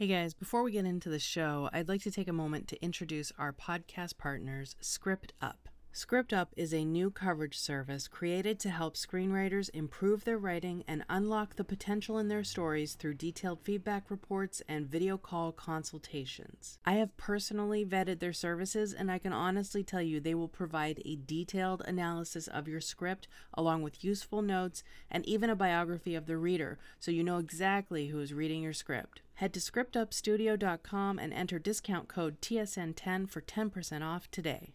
Hey guys, before we get into the show, I'd like to take a moment to introduce our podcast partners, Script Up. Script Up is a new coverage service created to help screenwriters improve their writing and unlock the potential in their stories through detailed feedback reports and video call consultations. I have personally vetted their services, and I can honestly tell you they will provide a detailed analysis of your script, along with useful notes and even a biography of the reader, so you know exactly who is reading your script. Head to scriptupstudio.com and enter discount code TSN10 for 10% off today.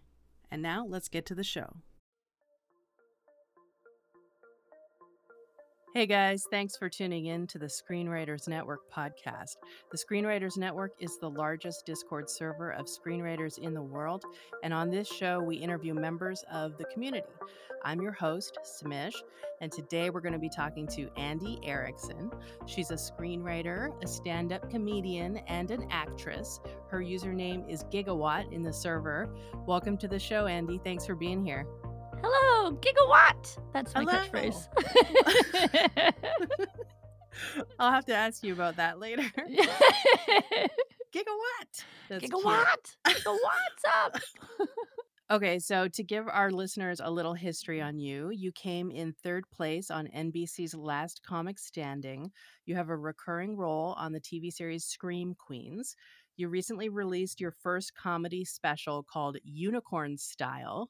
And now let's get to the show. Hey guys, thanks for tuning in to the Screenwriters Network podcast. The Screenwriters Network is the largest Discord server of screenwriters in the world, and on this show, we interview members of the community. I'm your host, Smish, and today we're going to be talking to Andy Erikson. She's a screenwriter, a stand up comedian, and an actress. Her username is Gigawatt in the server. Welcome to the show, Andy. Thanks for being here. Hello, gigawatt. That's my Hello. catchphrase. I'll have to ask you about that later. Gigawatt. That's cute. gigawatt. Gigawatt's up. Okay, so to give our listeners a little history on you, you came in third place on NBC's Last Comic Standing. You have a recurring role on the TV series Scream Queens. You recently released your first comedy special called Unicorn Style.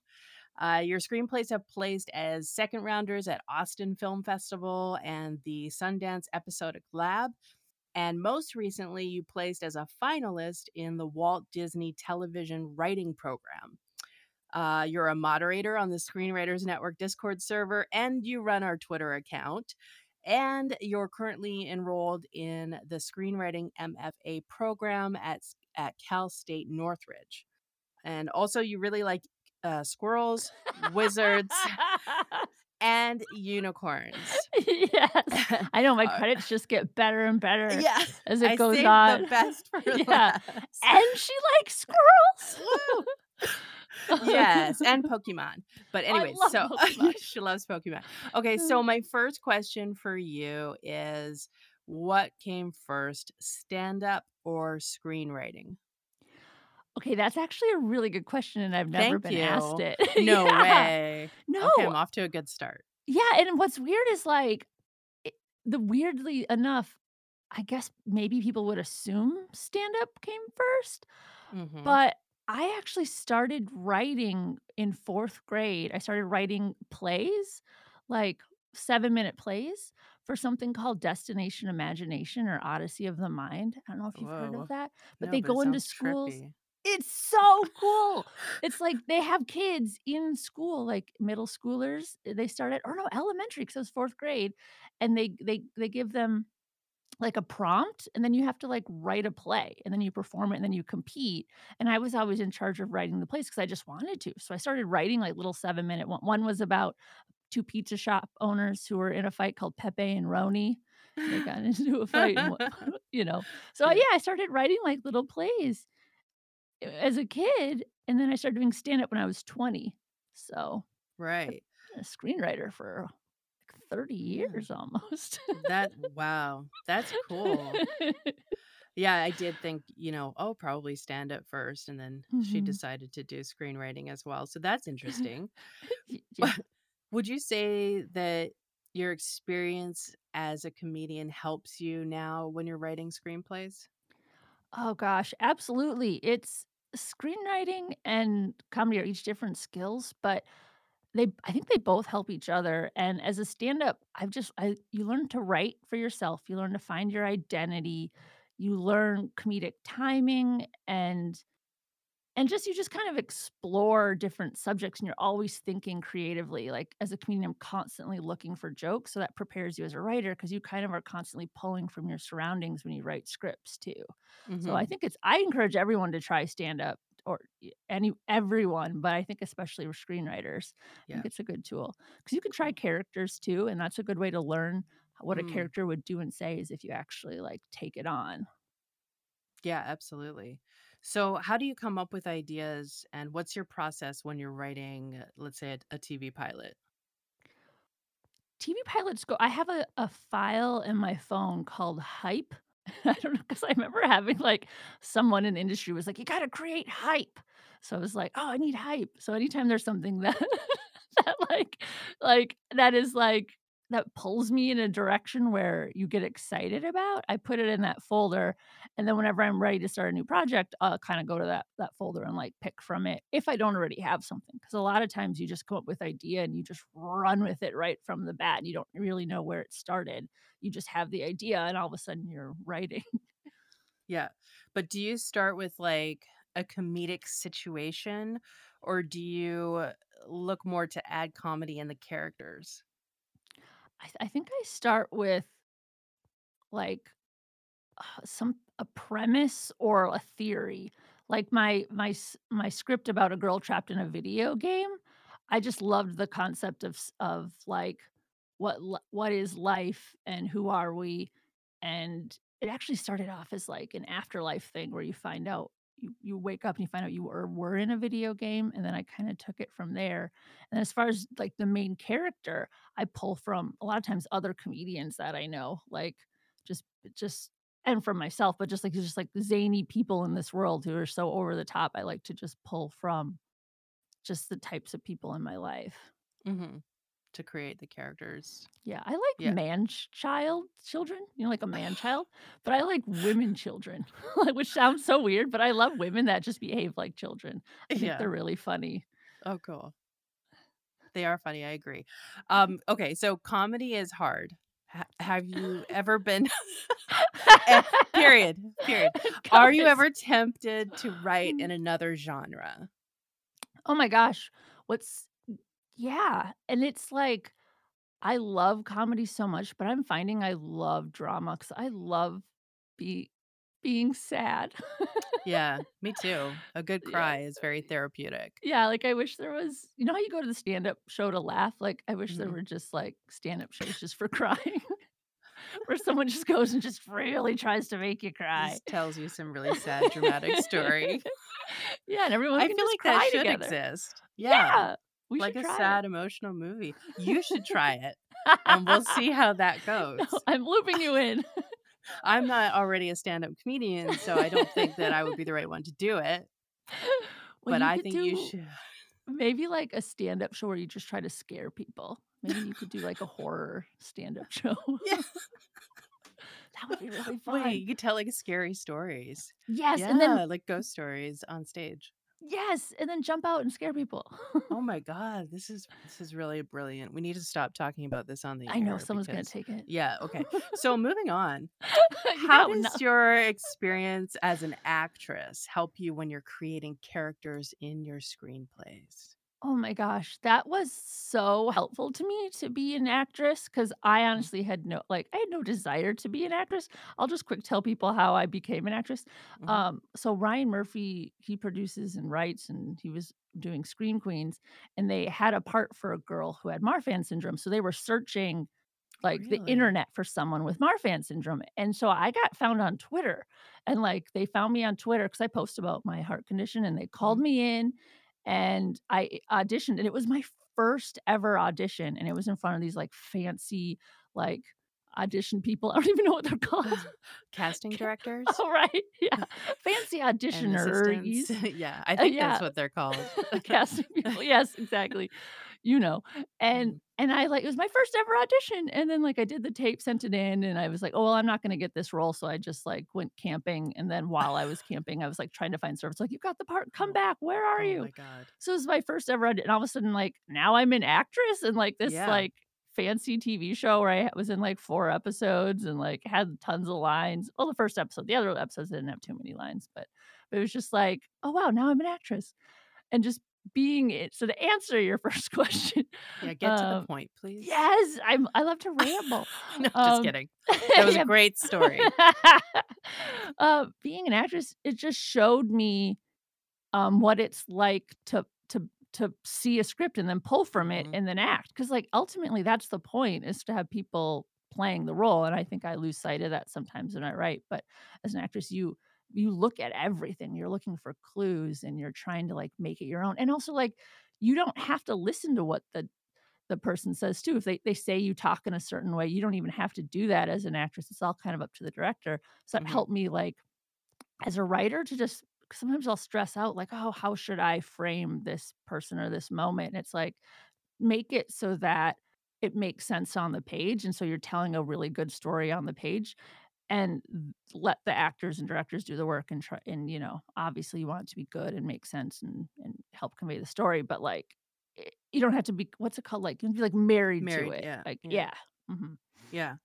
Uh, your screenplays have placed as second rounders at Austin Film Festival and the Sundance Episodic Lab. And most recently, you placed as a finalist in the Walt Disney Television Writing Program. Uh, you're a moderator on the Screenwriters Network Discord server, and you run our Twitter account. And you're currently enrolled in the Screenwriting MFA program at, at Cal State Northridge. And also, you really like uh, squirrels, wizards, and unicorns. yes. I know my Uh, credits just get better and better Yeah, as it I goes on. the best for Yeah. last. And she likes squirrels. yes, and Pokemon. But anyway, so she loves Pokemon. Okay, so my first question for you is what came first, stand up or screenwriting? Okay, that's actually a really good question, and I've never Thank been asked it. No Yeah. way. No. Okay, I'm off to a good start. Yeah, and what's weird is like it, the weirdly enough, I guess maybe people would assume stand up came first, Mhm. but I actually started writing in 4th grade. I started writing plays, like 7-minute plays for something called Destination Imagination or Odyssey of the Mind. I don't know if you've heard of that, but No, they it go into schools trippy. It's so cool. It's like they have kids in school, like middle schoolers. eh, They start at or no elementary because it was fourth grade, and they they they give them like a prompt, and then you have to like write a play, and then you perform it, and then you compete. And I was always in charge of writing the plays because I just wanted to. So I started writing like little seven minute one. One was about two pizza shop owners who were in a fight called Pepe and Roni. They got into a fight, and, you know. So Yeah. I started writing like little plays as a kid, and then I started doing stand up when I was 20. So, right. a screenwriter for like 30 Yeah. years almost. That wow. That's cool. Yeah, I did think, you know, oh, probably stand up first. And then she Mhm. decided to do screenwriting as well. So that's interesting. Yeah. Would you say that your experience as a comedian helps you now when you're writing screenplays? Oh gosh, absolutely. It's screenwriting and comedy are each different skills, but they I think they both help each other. And as a stand-up, I've just I you learn to write for yourself. You learn to find your identity. You learn comedic timing and and just you just kind of explore different subjects and you're always thinking creatively. Like as a comedian, I'm constantly looking for jokes. So that prepares you as a writer because you kind of are constantly pulling from your surroundings when you write scripts too. So I Mhm. think it's I encourage everyone to try stand up or any everyone, but I think especially with screenwriters, I think it's a good tool because you can try characters too, and that's a good way to learn what a Mm. character would do and say is if you actually like take it on. Yeah, absolutely. So, how do you come up with ideas and what's your process when you're writing, let's say, a, a TV pilot? TV pilots go I have a, a file in my phone called Hype I don't know because I remember having, like, someone in industry was like, "You gotta create hype." So I was like, "Oh, I need hype." So anytime there's something that that, like like, that is, like that pulls me in a direction where you get excited about, I put it in that folder, and then whenever I'm ready to start a new project, I'll kinda go to that that folder and, like, pick from it, if I don't already have something. Because a lot of times you just come up with idea and you just run with it right from the bat, and you don't really know where it started. You just have the idea, and all of a sudden you're writing. Yeah, but do you start with, like, a comedic situation, or do you look more to add comedy in the characters? I th I think I start with like, uh, some a premise or a theory. Like, my my my script about a girl trapped in a video game, I just loved the concept of of, like, what what is life and who are we, and it actually started off as, like, an afterlife thing where you find out you you wake up and you find out you were were in a video game, and then I kinda took it from there. And as far as, like, the main character, I pull from a lot of times other comedians that I know, like, just just and from myself, but just, like just, like, zany people in this world who are so over the top, I like to just pull from just the types of people in my life. Mhm. To create the characters. Yeah, I like Yeah. man-ch-child children, you know, like a man-child, but I like women children, like, which sounds so weird, but I love women that just behave like children. I think Yeah. they're really funny. Oh, cool. They are funny, I agree. Um, okay, so comedy is hard. Ha have you ever been eh, period, period. Are you ever tempted to write in another genre? Oh my gosh. What's yeah, and it's like, I love comedy so much, but I'm finding I love drama 'cause I love be being sad. Yeah, me too. A good Yeah. cry is very therapeutic. Yeah, like, I wish there was you know how you go to the stand-up show to laugh? Like, I wish there Mhm. were just, like, stand-up shows just for crying, where someone just goes and just really tries to make you cry. Just tells you some really sad, dramatic story. Yeah, and everyone I can feel just like that cry should together. exist. Yeah. Yeah! We Like should a try it. sad emotional movie. You should try it, and we'll see how that No, goes. I'm looping you in. I'm not already a stand-up comedian, so I don't think that I would be the right one to do it. Well, But I think you should. maybe, like, a stand-up show where you just try to scare people. Maybe you could do, like, a horror stand-up show. Yeah. That would be really fun. Wait, you could tell, like, scary stories. Yes, and then like ghost stories on stage. Yes, and then jump out and scare people. Oh my god, this is this is really brilliant. We need to stop talking uh, about this on the I know, someone's gonna take it. yeah, okay. So moving on, how no. does your experience as an actress help you when you're creating characters in your screenplays? Oh my gosh, that was so helpful to me to be an actress because I Mm. honestly had no like, I had no desire to be an actress. I'll just quick tell people how I became an actress. Mhm. Um, so Ryan Murphy, he produces and writes, and he was doing Scream Queens, and they had a part for a girl who had Marfan syndrome, so they were searching, like, the Really? internet for someone with Marfan syndrome, and so I got found on Twitter, and, like, they found me on Twitter because I post about my heart condition, and they called Mhm. me in, and I auditioned, and it was my first ever audition, and it was in front of these, like, fancy, like, audition people. I don't even know what they're called. Casting directors? Oh, right, yeah. Fancy auditioners. Yeah, I Uh, think that's what they're called. Casting people, yes, exactly. You know, and Mhm. And I, like it was my first ever audition, and then, like, I did the tape, sent it in, and I was like, "Oh, well, I'm not gonna get this role," so I just, like, went camping, and then while I was camping, I was, like, trying to find service, like, "You got the part, come Oh. back, where are Oh you?" my god. So, it was my first ever audi and all of a sudden, like, now I'm an actress and like, this, Yeah. like, fancy TV show where I was in, like, 4 episodes and, like, had tons of lines. Well, the 1st episode, the other episodes didn't have too many lines, but it was just like, "Oh, wow, now I'm an actress." And just being it so to answer your 1st question, Yeah, get to the um point, please. yes, I'm I love to ramble. No, just Um, kidding. That was a great story. Uh, being an actress, it just showed me, um, what it's like to to to see a script and then pull from it Mhm. and then act. Because like, ultimately, that's the point, is to have people playing the role, and I think I lose sight of that sometimes when I write, but as an actress, you you look at everything, you're looking for clues, and you're trying to, like, make it your own, and also, like, you don't have to listen to what the the person says too. If they they say you talk in a certain way, you don't even have to do that as an actress. It's all kind of up to the director. So it Mhm. helped me, like, as a writer to just sometimes I'll stress out, like, "Oh, how should I frame this person or this moment?" And it's like, make it so that it makes sense on the page, and so you're telling a really good story on the page, and let the actors and directors do the work and try and, you know, obviously, you want it to be good and make sense and and help convey the story, but, like, eh, you don't have to be what's it called? Like, you can be, like, married to it. yeah, Like yeah. yeah. Mhm. Yeah.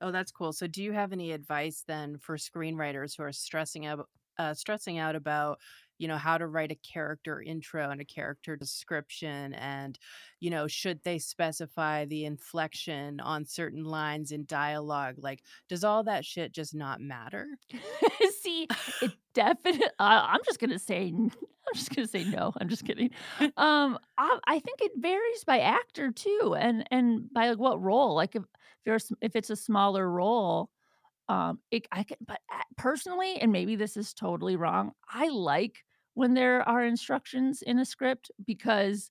Oh, that's cool. So do you have any advice then for screenwriters who are stressing out uh, stressing out about, you know, how to write a character intro and a character description and, you know, should they specify the inflection on certain lines in dialogue? Like, does all that shit just not matter? See, it definitely uh, I'm just gonna say i'm just gonna say no, I'm just kidding. Um, I I think it varies by actor too and and by, like, what role, like, if there's if it's a smaller role, um, it I can but, uh, personally, and maybe this is totally wrong, I like when there are instructions in a script because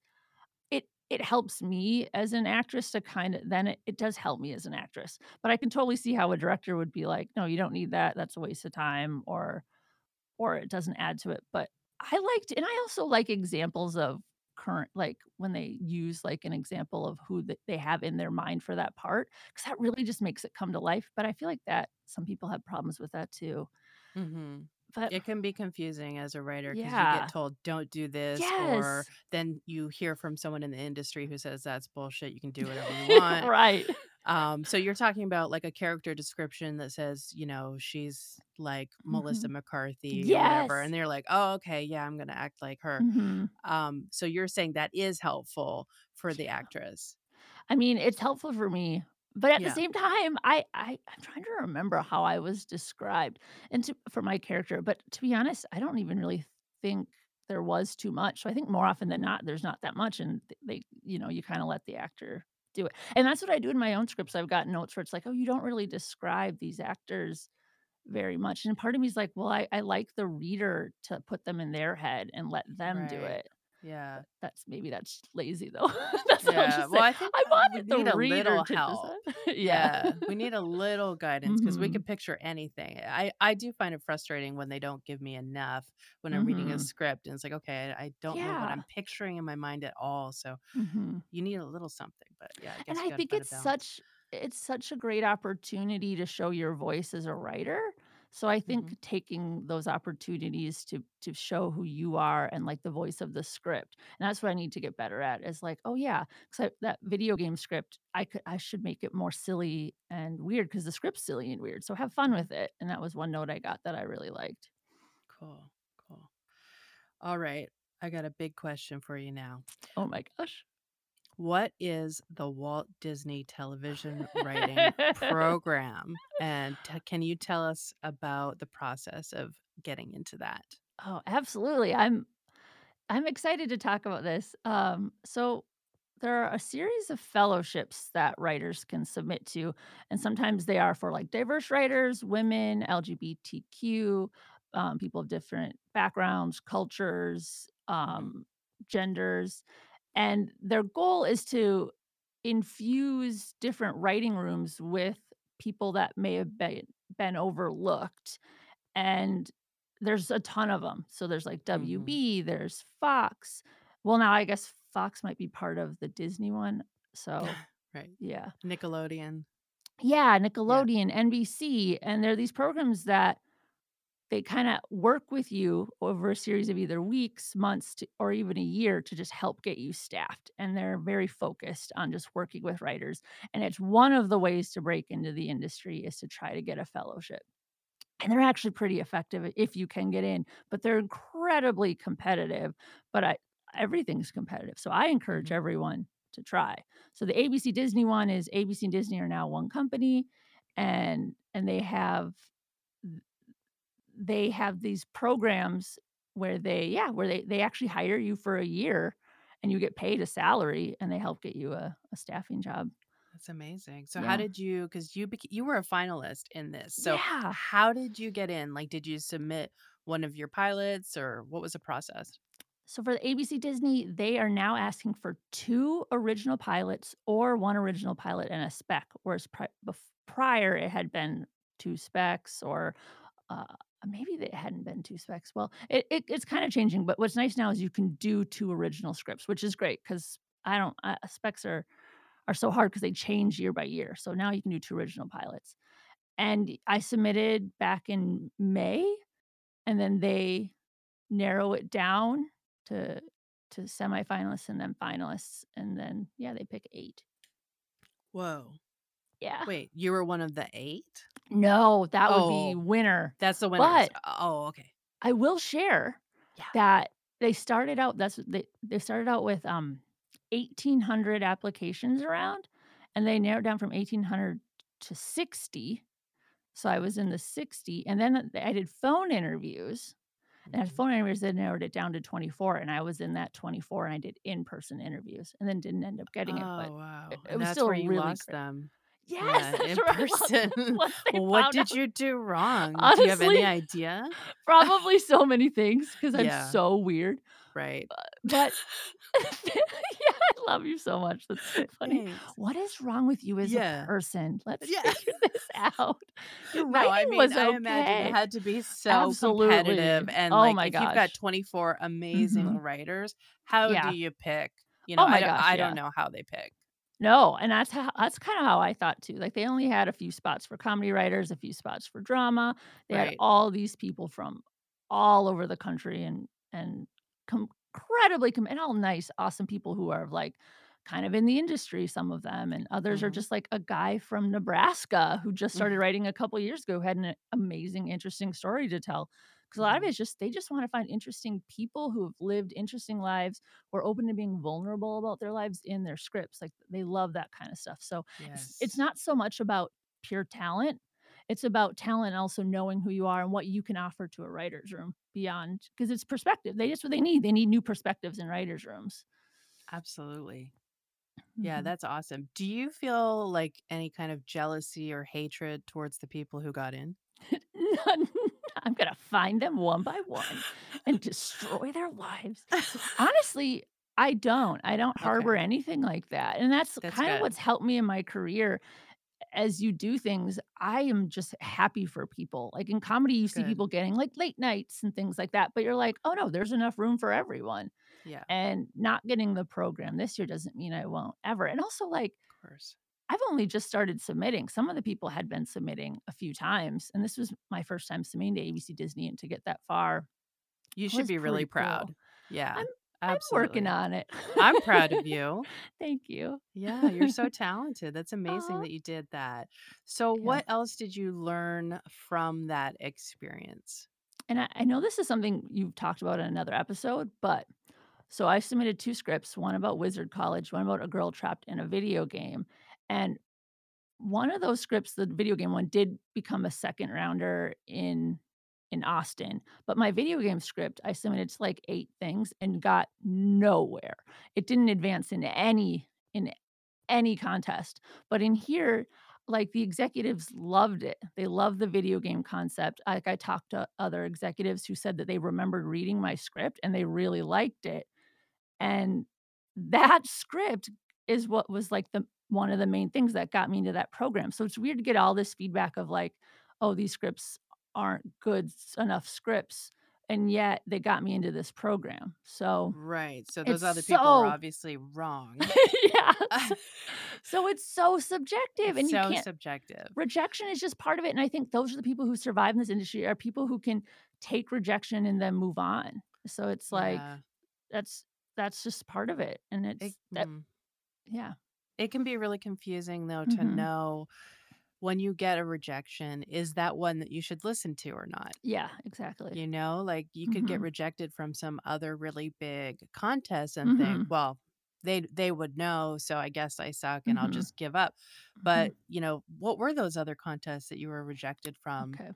it it helps me as an actress to kinda then it it does help me as an actress, but I can totally see how a director would be like, "No, you don't need that, that's a waste of time," or or it doesn't add to it, but I liked and I also like examples of current like, when they use, like, an example of who th they have in their mind for that part because that really just makes it come to life, but I feel like that some people have problems with that too. Mhm. But It can be confusing as a writer 'cause you get told, "Don't do this," or then you hear from someone in the industry who says, "That's bullshit, you can do whatever you want." Right. Um, so you're talking about, like, a character description that says, you know, she's like Melissa Mhm. McCarthy or whatever, and they're like, "Oh, okay, yeah, I'm gonna act like her." Mhm. Um, so you're saying that is helpful for the actress? I mean, it's helpful for me, but at the same time, I I I'm trying to remember how I was described and to for my character, but to be honest, I don't even really think there was too much, so I think more often than not, there's not that much, and they you know, you kinda let the actor do it, and that's what I do in my own scripts, I've got notes where it's like, "Oh, you don't really describe these actors very much," and part of me is like, "Well, I I like the reader to put them in their head and let them do it." Yeah. That's maybe that's lazy, though. That's Yeah. Well. I think, I uh, we wanted the need a reader little help. Yeah. Yeah. We need a little guidance 'cause we Mhm. could picture anything. I I do find it frustrating when they don't give me enough when I'm reading a Mhm. script, and it's like, "Okay, I I don't know what I'm picturing in my mind at all," so Mhm. you need a little something, but, yeah, I And I think it's such it's such a great opportunity to show your voice as a writer, so I think mm-hmm. taking those opportunities to to show who you are and, like, the voice of the script, and that's what I need to get better at is like, "Oh, yeah," 'cause I that video game script, I could I should make it more silly and weird because the script's silly and weird, so have fun with it, and that was one note I got that I really liked. Cool. Cool. Alright. I got a big question for you now. Oh my gosh. What is the Walt Disney Television Writing Program? And t can you tell us about the process of getting into that? Oh, absolutely, I'm I'm excited to talk about this, um, so there are a series of fellowships that writers can submit to, and sometimes they are for, like, diverse writers, women, LGBTQ, um, people of different backgrounds, cultures, Mhm. um, genders, and their goal is to infuse different writing rooms with people that may have been been overlooked, and there's a ton of them. So there's, like. Mm-hmm. WB, there's Fox well, now I guess Fox might be part of the Disney one, so Right. yeah. Nickelodeon. Yeah, Yeah. Nickelodeon, NBC, and there are these programs that they kinda work with you over a series of either weeks, months, to or even a year to just help get you staffed, and they're very focused on just working with writers, and it's one of the ways to break into the industry is to try to get a fellowship. And they're actually pretty effective if you can get in, but they're incredibly competitive, but I everything's competitive, so I encourage Mhm. everyone to try. So the ABC Disney one is ABC and Disney are now one company, and and they have they have these programs where they yeah, where they they actually hire you for a year, and you get paid a salary, and they help get you a a staffing job. That's amazing. So how Yeah. did you 'cause you bec you were a finalist in this, so Yeah. how did you get in? Like, did you submit one of your pilots, or what was the process? So for the ABC Disney, they are now asking for 2 original pilots or 1 original pilot and a spec, whereas pri prior it had been 2 specs or, uh, maybe they hadn't been 2 specs. Well, it it it's kinda changing, but what's nice now is you can do 2 original scripts, which is great because I don't uh, specs are are so hard because they change year by year. So now you can do 2 original pilots. And I submitted back in May, and then they narrow it down to to semifinalists and then finalists, and then, yeah, they pick 8. Woah. Yeah. Wait, you were one of the 8? No, that would be Oh, winner. that's the winners. But Oh, okay. I will share Yeah. that they started out that's they they started out with, um, 1,800 applications around, and they narrowed down from 1,800 to 60. So I was in the 60, and then I did phone interviews, and at Mhm. phone interviews, they narrowed it down to 24, and I was in that 24, and I did in-person interviews, and then didn't end up getting it, but Oh, wow. it it was that's still where you really lost great. them. Yes, Yeah, in where I lost them person. once What did out. you do wrong? Do you have any idea? probably so many things because I'm Yeah. so weird. Right. But yeah, I love you so much, that's so funny. Thanks. What is wrong with you as a person? Let's Yeah. figure this out. Your No, I mean, was I imagine it had to be so competitive, and, Oh like, my if you've got 24 amazing Mhm. writers, how Yeah. do you pick? You know, Oh I gosh, I yeah. don't know how they pick. No, and that's how that's kinda how I thought too. Like, they only had a few spots for comedy writers, a few spots for drama. They had Right. all these people from all over the country and and com credibly com and all nice, awesome people who are, like, kind of in the industry, some of them, and others are Mhm. just like a guy from Nebraska who just started Mhm. writing a couple years ago, had an amazing, interesting story to tell. 'Cause a lot of it Mhm. just they just wanna find interesting people who have lived interesting lives, who are open to being vulnerable about their lives in their scripts, like, they love that kinda stuff. So, it's it's not so much about pure talent, it's about talent also knowing who you are and what you can offer to a writer's room beyond because it's perspective. They just what they need. They need new perspectives in writers' rooms. Absolutely. Yeah, Mhm. that's awesome. Do you feel, like, any kind of jealousy or hatred towards the people who got in? None. I'm gonna find them one by one and destroy their lives. Honestly, I don't. I don't harbor Okay. anything like that, and that's That's kind of what's helped me in my career. As you do things, I am just happy for people. Like, in comedy, you see people getting, like, late nights and things like that, but you're like, "Oh, no, there's enough room for everyone." Yeah. And not getting the program this year doesn't mean I won't ever. And also, like, Course. I've only just started submitting. Some of the people had been submitting a few times, and this was my first time submitting to ABC Disney, and to get that far You should be really pretty cool. proud. Yeah. I'm I'm working on it. I'm proud of you. Thank you. Yeah, you're so talented. That's amazing that you did that. So, Yeah. what else did you learn from that experience? And I I know this is something you've talked about in another episode, but so I submitted 2 scripts, one about Wizard College, one about a girl trapped in a video game, and one of those scripts, the video game one, did become a 2nd rounder in in Austin, but my video game script, I submitted to, like, 8 things and got nowhere. It didn't advance in any in any contest, but in here, like, the executives loved it. They loved the video game concept. Like, I talked to other executives who said that they remembered reading my script, and they really liked it. And that script is what was, like, the one of the main things that got me into that program. So it's weird to get all this feedback of, like, "Oh, these scripts aren't good enough scripts," and yet they got me into this program. So, Right. So, those other people were so obviously wrong. Yeah. So it's so subjective, It's and you so can't subjective. rejection is just part of it, and I think those are the people who survive in this industry are people who can take rejection and then move on. So it's like, Yeah. that's that's just part of it, and It it's that mhm. Yeah. It can be really confusing, though, to Mhm. know when you get a rejection, is that one that you should listen to or not? Yeah, exactly. You know? Like, you could get Mhm. rejected from some other really big contest and think, Mhm. "Well, they they would know, so I guess I suck and I'll Mhm. just give up." Mhm. But, you know, what were those other contests that you were rejected from? Okay.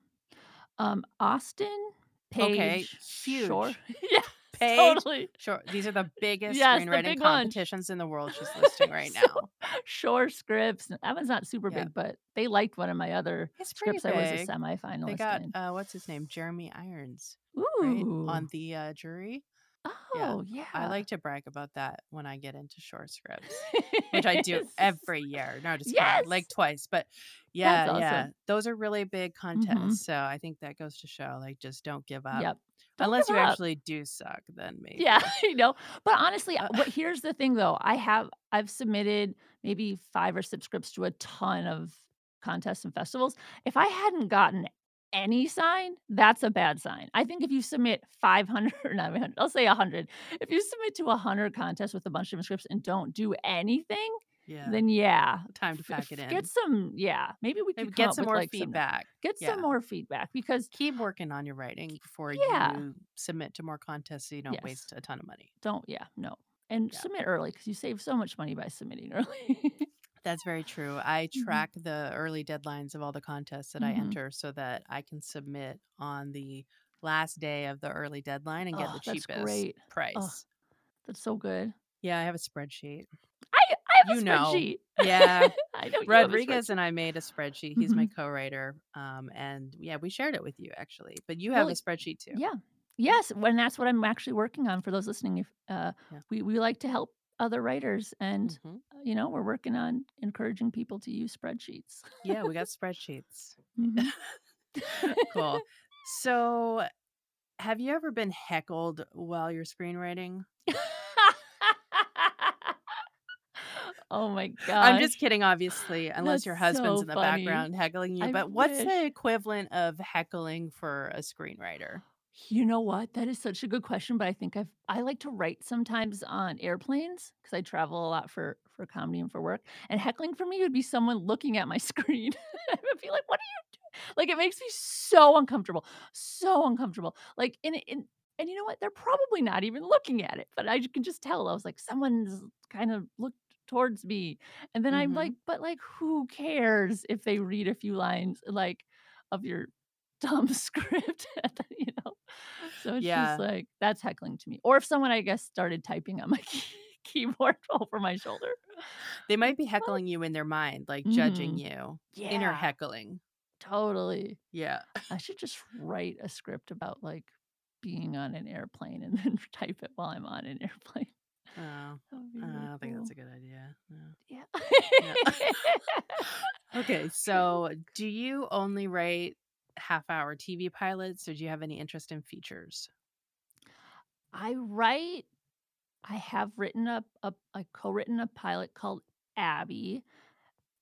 Um, Austin, Okay, Page, Shore huge. Yeah, Page, totally. Sure. these are the biggest Yes, the screenwriting big ones. competitions in the world she's listing right So now. Shore Scripts, that one's not super Yep. big, but they liked one of my other It's scripts I was a big. They semifinalist got, uh, what's his name? Jeremy Irons, right? On the, uh, jury. Oh yeah. Oh, I like to brag about that when I get into Shore Scripts, which I do every year. No, just kidding, like twice, but yeah, yeah, those are really big contests, so I think that goes to show, like, just don't give up. Yep. Unless you up. actually do suck, then maybe. Yeah, you know? But honestly, uh, what here's the thing, though, I have I've submitted maybe 5 or 6 scripts to a ton of contests and festivals. If I hadn't gotten any sign, that's a bad sign. I think if you submit 500 or 900, I'll say 100. If you submit to 100 contests with a bunch of scripts and don't do anything, Yeah. then yeah, Time to pack it in. get some yeah, maybe we could get some more like, some feedback. get some more feedback because Keep working on your writing before Yeah. you submit to more contests so you don't Yes. waste a ton of money. Don't yeah, no. And Yeah. submit early 'cause you save so much money by submitting early. That's very true. I Mhm. track the early deadlines of all the contests that I Mhm. enter so that I can submit on the last day of the early deadline and get the Oh, that's cheapest great. Oh, price. that's so good. Yeah, I have a spreadsheet. I I have You know. Yeah. I know you have a Rodriguez and I made a spreadsheet. He's my Mhm. co-writer, um, and, yeah, we shared it with you, actually, but you have a spreadsheet too. yeah. Yes, and that's what I'm actually working on for those listening, if, uh, Yeah. we we like to help other writers and, Mhm. uh, you know, we're working on encouraging people to use spreadsheets. Yeah, we got spreadsheets. Mhm. Cool. So, have you ever been heckled while you're screenwriting? Oh my god. I'm just kidding, obviously, unless That's your husband's so in the funny. background heckling you, I but what's the equivalent of heckling for a screenwriter? You know what? That is such a good question, but I think I've I like to write sometimes on airplanes because I travel a lot for for comedy and for work, and heckling for me would be someone looking at my screen. I would be like, "What are you do" like, it makes me so uncomfortable, so uncomfortable. Like, and and and you know what? They're probably not even looking at it, but I can just tell. I was like, "Someone's kind of looked towards me." And then I'm like, Mhm. "But, like, who cares if they read a few lines, like, of your dumb script?" You know? So it's just Yeah. like, that's heckling to me. Or if someone, I guess, started typing on my key keyboard over my shoulder. They might be heckling you in their mind, like, judging Mhm. you. Inner heckling. Totally. Yeah. I should just write a script about, like, being on an airplane and then type it while I'm on an airplane. Oh, uh, That would be really I think that's a good idea. Yeah. Yeah. Yeah. Okay, so do you only write half-hour TV pilots, or do you have any interest in features? I write I have written a a I co-written a pilot called Abby,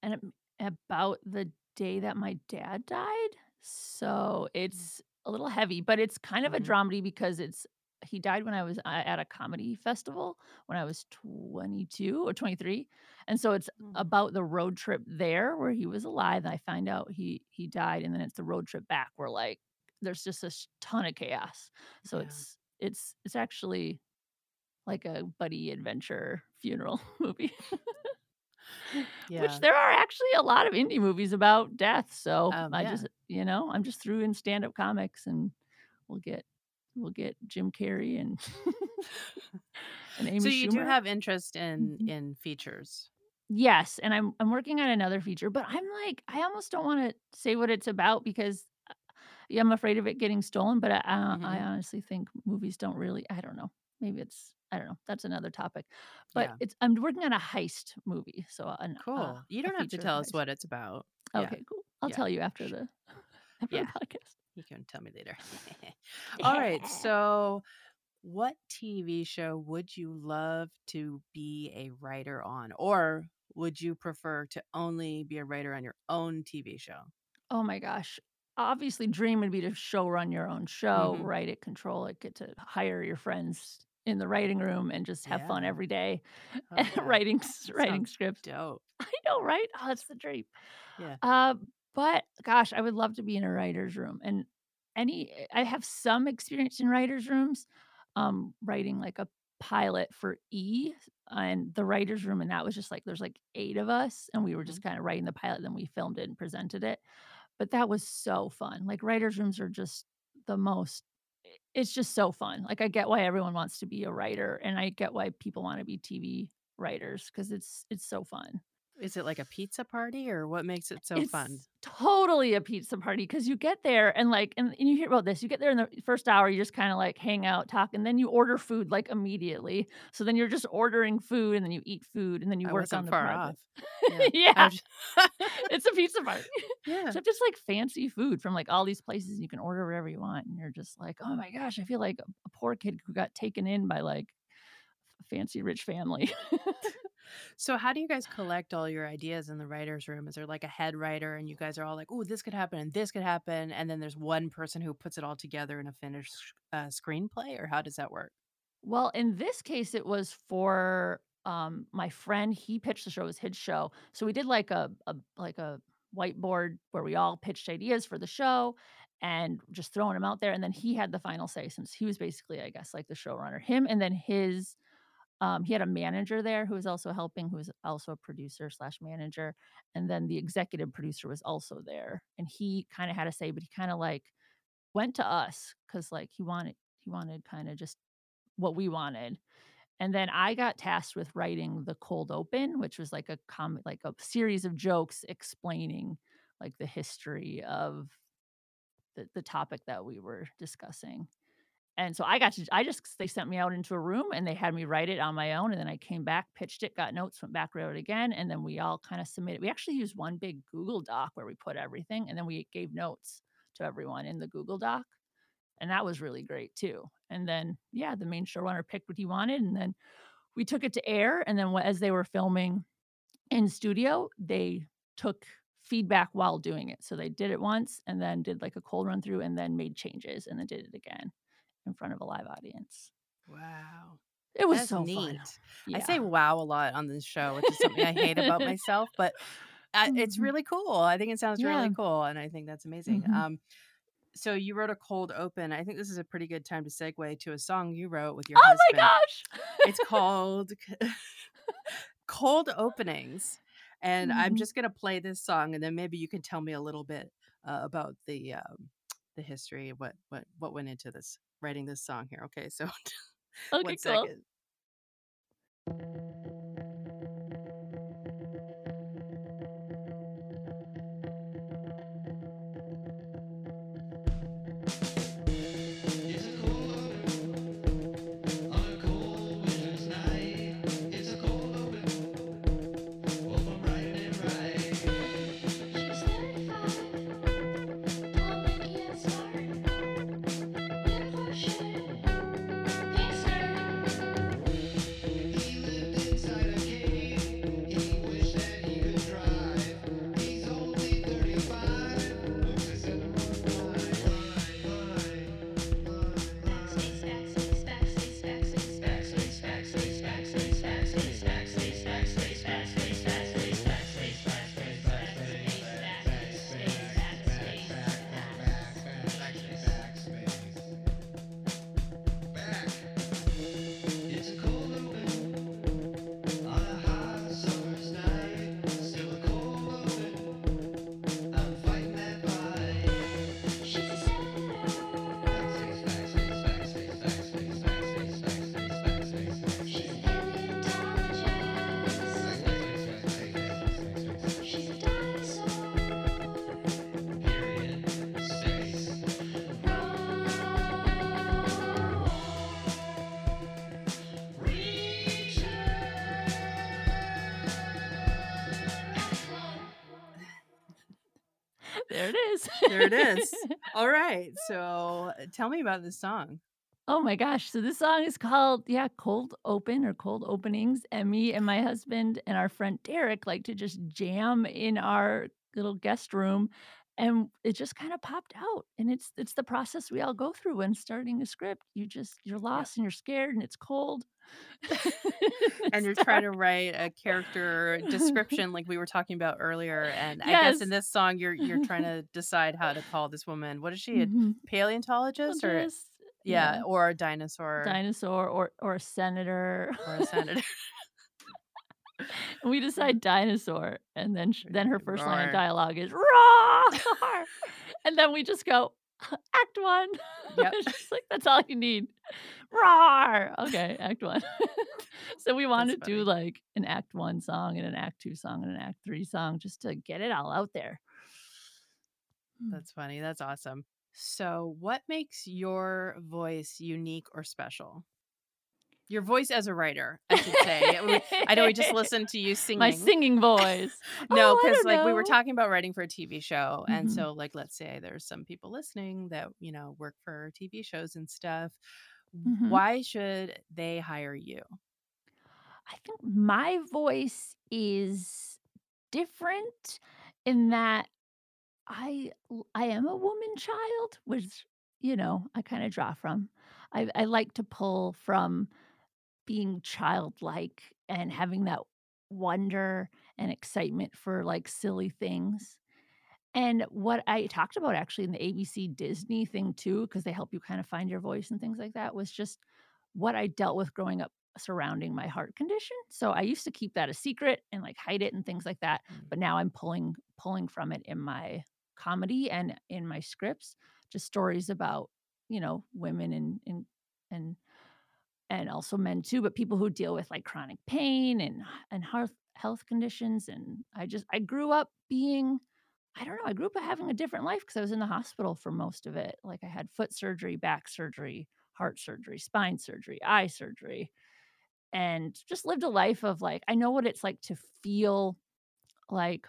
and it about the day that my dad died, so Mm. it's a little heavy, but it's kind of a Mhm. dramedy because it's he died when I was at a comedy festival when I was 22 or 23, and so it's Mm. about the road trip there where he was alive, and I find out he he died, and then it's the road trip back where, like, there's just a ton of chaos. So Yeah. it's it's it's actually like a buddy adventure funeral movie. yeah. Which there are actually a lot of indie movies about death, so Um, I yeah. just you know, I'm just through in stand-up comics, and we'll get we'll get Jim Carrey and and Amy. So you do Schumer. have interest in Mhm. in features? Yes, and I'm I'm working on another feature, but I'm like, I almost don't wanna say what it's about because, uh, yeah, I'm afraid of it getting stolen, but I uh, I Mhm. honestly think movies don't really I don't know. Maybe it's I don't know, that's another topic. But Yeah. it's I'm working on a heist movie, so an uh, Cool. You don't have to feature of a tell us what it's about. Yeah. Okay, cool. I'll Yeah. tell you after the after the podcast. You can tell me later. Alright, so what TV show would you love to be a writer on, or would you prefer to only be a writer on your own TV show? Oh my gosh. Obviously, dream would be to show run your own show, Mhm. write it, control it, get to hire your friends in the writing room, and just have fun every day Oh, yeah. writing writing scripts. dope. I know, right? Oh, that's the dream. Yeah. Uh, but gosh, I would love to be in a writer's room, and any eh, I have some experience in writers' rooms, um, writing, like, a pilot for E! and the writers' room, and that was just, like there's, like, 8 of us, and we were just Mhm. kinda writing the pilot, then we filmed it and presented it. But that was so fun. Like, writers' rooms are just the most it's just so fun. Like, I get why everyone wants to be a writer, and I get why people wanna be TV writers cuz it's it's so fun. Is it like a pizza party or what makes it so fun? Totally a pizza party because you get there and, like and and you hear about this, you get there in the 1st hour, you just kinda, like, hang out, talk, and then you order food, like, immediately. So then you're just ordering food, and then you eat food, and then you I work on the far project. off. Yeah. Yeah. was It's a pizza party. Yeah. So just, like, fancy food from, like, all these places, you can order whatever you want, and you're just like, "Oh my gosh, I feel like a poor kid who got taken in by, like, fancy rich family." So how do you guys collect all your ideas in the writer's room? Is there, like, a head writer and you guys are all like, oh, this could happen and this could happen," and then there's one person who puts it all together in a finished sh uh, screenplay, or how does that work? Well, in this case, it was for, um, my friend, he pitched the show, it was his show. So we did like a a like a whiteboard where we all pitched ideas for the show and just throwing 'em out there, and then he had the final say since he was basically, I guess, like the showrunner. Him and then his um, he had a manager there who was also helping, who was also a producer slash manager and then the executive producer was also there, and he kinda had a say, but he kinda, like, went to us because like, he wanted he wanted kinda just what we wanted. And then I got tasked with writing the cold open, which was like a com like a series of jokes explaining, like, the history of the the topic that we were discussing. And so I got to I just they sent me out into a room, and they had me write it on my own, and then I came back, pitched it, got notes, went back, wrote it again, and then we all kinda submitted we actually used one big Google Doc where we put everything, and then we gave notes to everyone in the Google Doc, and that was really great too. And then, yeah, the main showrunner picked what he wanted, and then we took it to air, and then as they were filming in studio, they took feedback while doing it. So they did it once and then did, like, a cold run through and then made changes and then did it again in front of a live audience. Wow. It was That's so fun. neat. I say "wow" a lot on this show, which is something I hate about myself, but, uh, it's Mhm. really cool. I think it sounds Yeah. really cool, and I think that's amazing. Mhm. Um, so you wrote a cold open. I think this is a pretty good time to segue to a song you wrote with your Oh my husband. gosh! It's called Cold Openings, and I'm Mhm. just gonna play this song, and then maybe you can tell me a little bit, uh, about the, um, the history of what what what went into this writing this song here. Okay, so Okay, 1 cool. second. There it is. Alright, so, uh, tell me about this song. Oh my gosh, so this song is called, yeah, Cold Open or Cold Openings, and me and my husband and our friend Derek like to just jam in our little guest room, and it just kinda popped out, and it's it's the process we all go through when starting a script. You just you're lost and you're scared and it's cold. And you're trying to write a character description like we were talking about earlier, and I guess in this song, you're you're trying to decide how to call this woman. What is she, a Mhm. paleontologist or Just yeah, yeah. or a dinosaur Dinosaur or or a senator. or a senator. We decide dinosaur, and then sh then her first line of dialogue is, "Roar!" And then we just go, act one. Yep. just like that's all you need. Roar. Okay, act one. so we want to do like an act one song and an act two song and an act three song just to get it all out there. Hmm. That's funny. That's awesome. So, what makes your voice unique or special? Your voice as a writer, I should say. I know we just listened to you singing. My singing voice. No, Oh, because don't like we were talking about writing for a TV show, and Mhm. so like let's say there's some people listening that you know work for TV shows and stuff. Mhm. Why should they hire you? I think my voice is different in that I I am a woman child, which you know I kind of draw from. I, I like to pull from being childlike and having that wonder and excitement for like silly things. And what I talked about actually in the ABC Disney thing too, because they help you kind of find your voice and things like that, was just what I dealt with growing up surrounding my heart condition. So I used to keep that a secret and like hide it and things like that. Mm. But now I'm pulling pulling from it in my comedy and in my scripts, just stories about, you know, women and and and and also men too, but people who deal with like chronic pain and and health health conditions. And I just I grew up being I don't know, I grew up having a different life because I was in the hospital for most of it. Like I had foot surgery, back surgery, heart surgery, spine surgery, eye surgery, and just lived a life of like, I know what it's like to feel like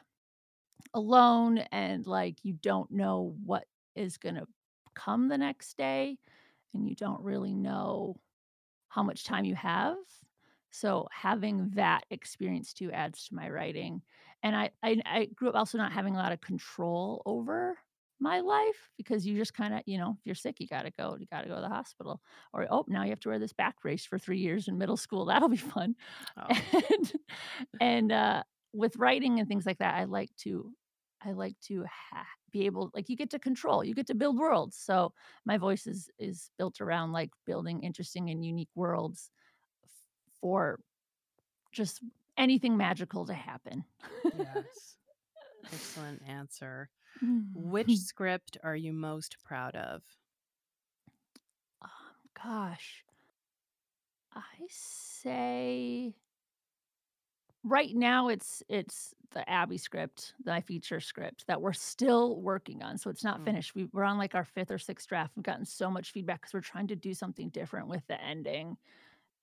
alone and like you don't know what is going to come the next day and you don't really know how much time you have. So having that experience too adds to my writing. And I, I I grew up also not having a lot of control over my life because you just kind of, you know, if you're sick, you gotta go. You gotta go to the hospital. Or oh, now you have to wear this back brace for three years in middle school. That'll be fun. Oh, And and uh with writing and things like that, I like to I like to ha- be able like you get to control, you get to build worlds. So my voice is is built around like building interesting and unique worlds for just anything magical to happen. yes. Excellent answer. Which script are you most proud of? um, gosh, I say right now it's it's the Abby script, the I feature script that we're still working on. So it's not Mm. finished. We, we're on like our fifth or sixth draft. We've gotten so much feedback because we're trying to do something different with the ending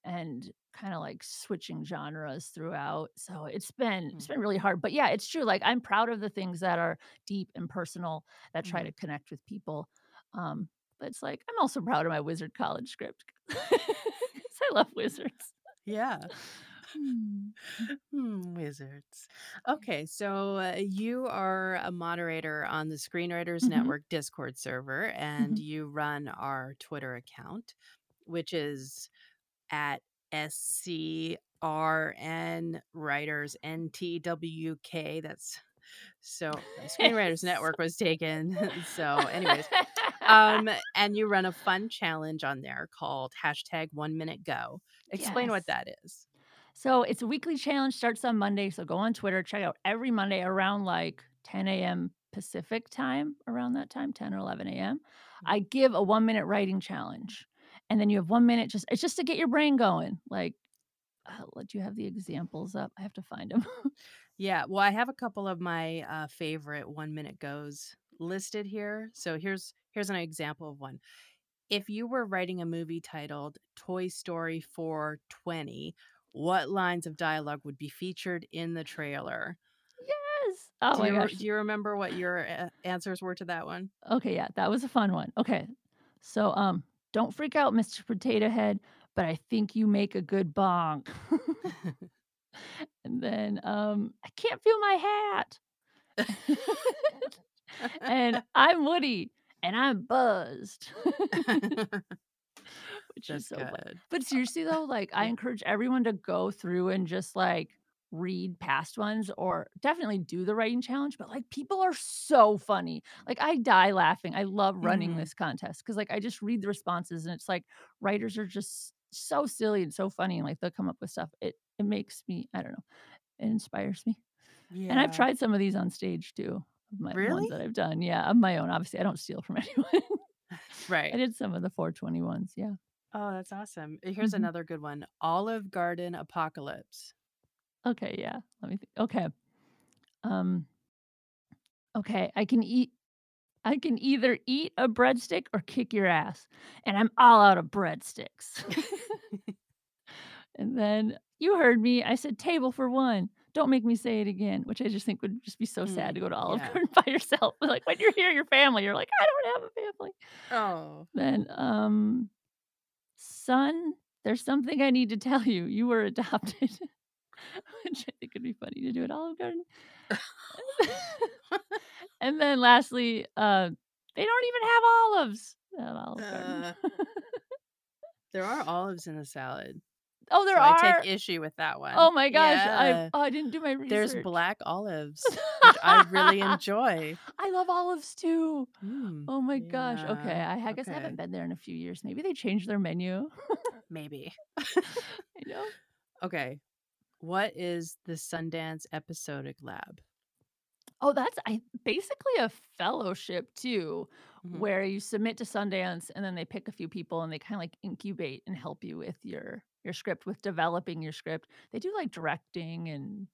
and kind of like switching genres throughout. So it's been it's been really hard. But yeah, it's true. Like I'm proud of the things that are deep and personal that try Mhm. to connect with people. Um, but it's like I'm also proud of my Wizard College script. I love wizards. Yeah. Hmm. Hmm, wizards. Okay, so uh, you are a moderator on the Screenwriters Mhm. Network Discord server, and Mhm. you run our Twitter account, which is at SCRN Writers NTWK. That's so Screenwriters Network was taken. so, anyways, um, and you run a fun challenge on there called hashtag One Minute Go. Explain what Yes. that is. So it's a weekly challenge, starts on Monday. So go on Twitter, check out every Monday around like 10 a.m. Pacific time, around that time, 10 or 11 a.m. I give a one minute writing challenge. And then you have one minute just, it's just to get your brain going. Like, uh, let you have the examples up. I have to find them. Yeah, well, I have a couple of my uh, favorite one minute goes listed here. So here's here's an example of one. If you were writing a movie titled Toy Story 420, what lines of dialogue would be featured in the trailer? yes. Oh do, my you, gosh. do you remember what your answers were to that one? Okay, yeah, that was a fun one. Okay. So um don't freak out, Mr. Potato Head, but I think you make a good bonk. and then um I can't feel my hat. and I'm Woody and I'm buzzed. Which That's is so fun. good. But seriously though, like I encourage everyone to go through and just like read past ones or definitely do the writing challenge. But like people are so funny. Like I die laughing. I love running Mhm. this contest because like I just read the responses and it's like writers are just so silly and so funny and like they'll come up with stuff. It it makes me, I don't know, it inspires me. yeah. And I've tried some of these on stage too. of my Really? ones that I've done. Yeah, of my own. Obviously, I don't steal from anyone. Right i did some of the 420 ones. Yeah. Oh, that's awesome. Uh, Here's Mhm. another good one. Olive Garden Apocalypse. Okay. Yeah. Let me think. Okay. Um. Okay. I can eat. I can either eat a breadstick or kick your ass, and I'm all out of breadsticks. and then you heard me. I said table for one. Don't make me say it again, which I just think would just be so sad Mm, to go to Olive yeah. Garden by yourself. Like when you're here, your family, you're like, I don't have a family. Oh. Then, um, son, there's something I need to tell you. You were adopted, which I think would be funny to do at Olive Garden. and then lastly, uh, they don't even have olives at Olive Garden. Uh, there are olives in the salad. Oh, there so are. I take issue with that one. oh my gosh, Yeah. I oh I didn't do my research. There's black olives, which I really enjoy. I love olives too. Mm, Oh my gosh. Okay, I, I guess I haven't been there in a few years. Maybe they changed their menu. maybe. you know. Okay. What is the Sundance Episodic Lab? Oh, that's I basically a fellowship too, Mhm. where you submit to Sundance and then they pick a few people and they kind of like incubate and help you with your your script with developing your script. They do like directing and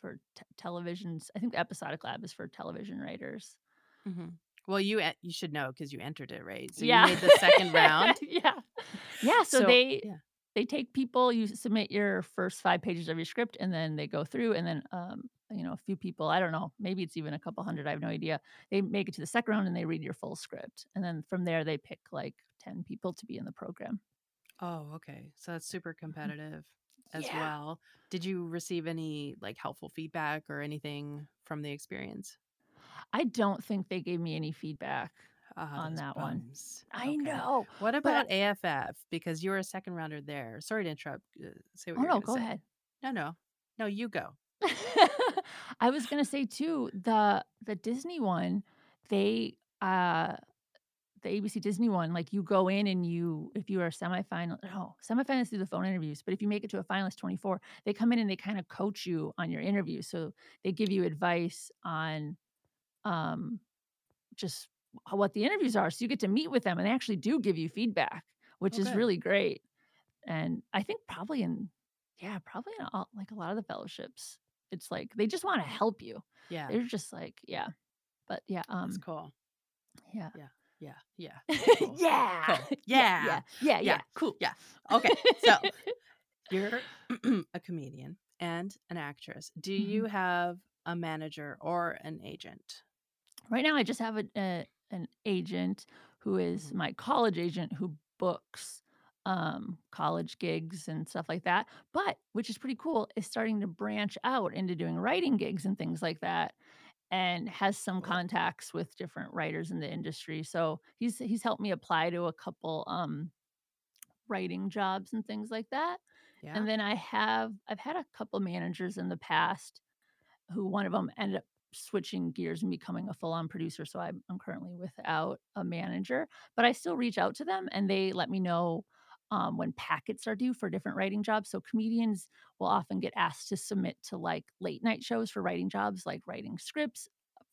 for t- televisions. I think the episodic lab is for television writers. Mhm. Well, you you should know because you entered it, right? So yeah. you made the second round. yeah. Yeah, so, So, they yeah. they take people, you submit your first 5 pages of your script and then they go through and then um you know, a few people, I don't know, maybe it's even a couple hundred, I have no idea. They make it to the second round and they read your full script. And then from there they pick like 10 people to be in the program. Oh, okay. So that's super competitive as Yeah. well. Did you receive any like helpful feedback or anything from the experience? I don't think they gave me any feedback Ah, on that one. bums. I know. What But about AFF? Because you were a second rounder there. Sorry to interrupt. Uh, say what oh you're no, go say. ahead. No, no, no. You go. I was gonna say too, the the Disney one, they uh the ABC Disney one, like you go in and you if you are semifinal no, semifinalists do the phone interviews, but if you make it to a finalist 24, they come in and they kind of coach you on your interview. So they give you advice on um just what the interviews are. So you get to meet with them and they actually do give you feedback, which Oh, is really great. And I think probably in yeah, probably in all, like a lot of the fellowships, it's like they just want to help you. Yeah, They're just like, yeah. But yeah, that's um cool. yeah. Yeah, yeah, cool. yeah. Cool. Yeah. Yeah. Yeah. Yeah. Yeah. Cool. Yeah. Okay, so you're a comedian and an actress. Do Mhm. you have a manager or an agent? Right now, I just have a, a an agent who is Mhm. my college agent who books um college gigs and stuff like that. But which is pretty cool, is starting to branch out into doing writing gigs and things like that and has some contacts with different writers in the industry. So he's he's helped me apply to a couple um writing jobs and things like that. Yeah. And then I have I've had a couple managers in the past who one of them ended up switching gears and becoming a full-on producer. So I'm, I'm currently without a manager, but I still reach out to them and they let me know um, when packets are due for different writing jobs. So comedians will often get asked to submit to like late night shows for writing jobs, like writing scripts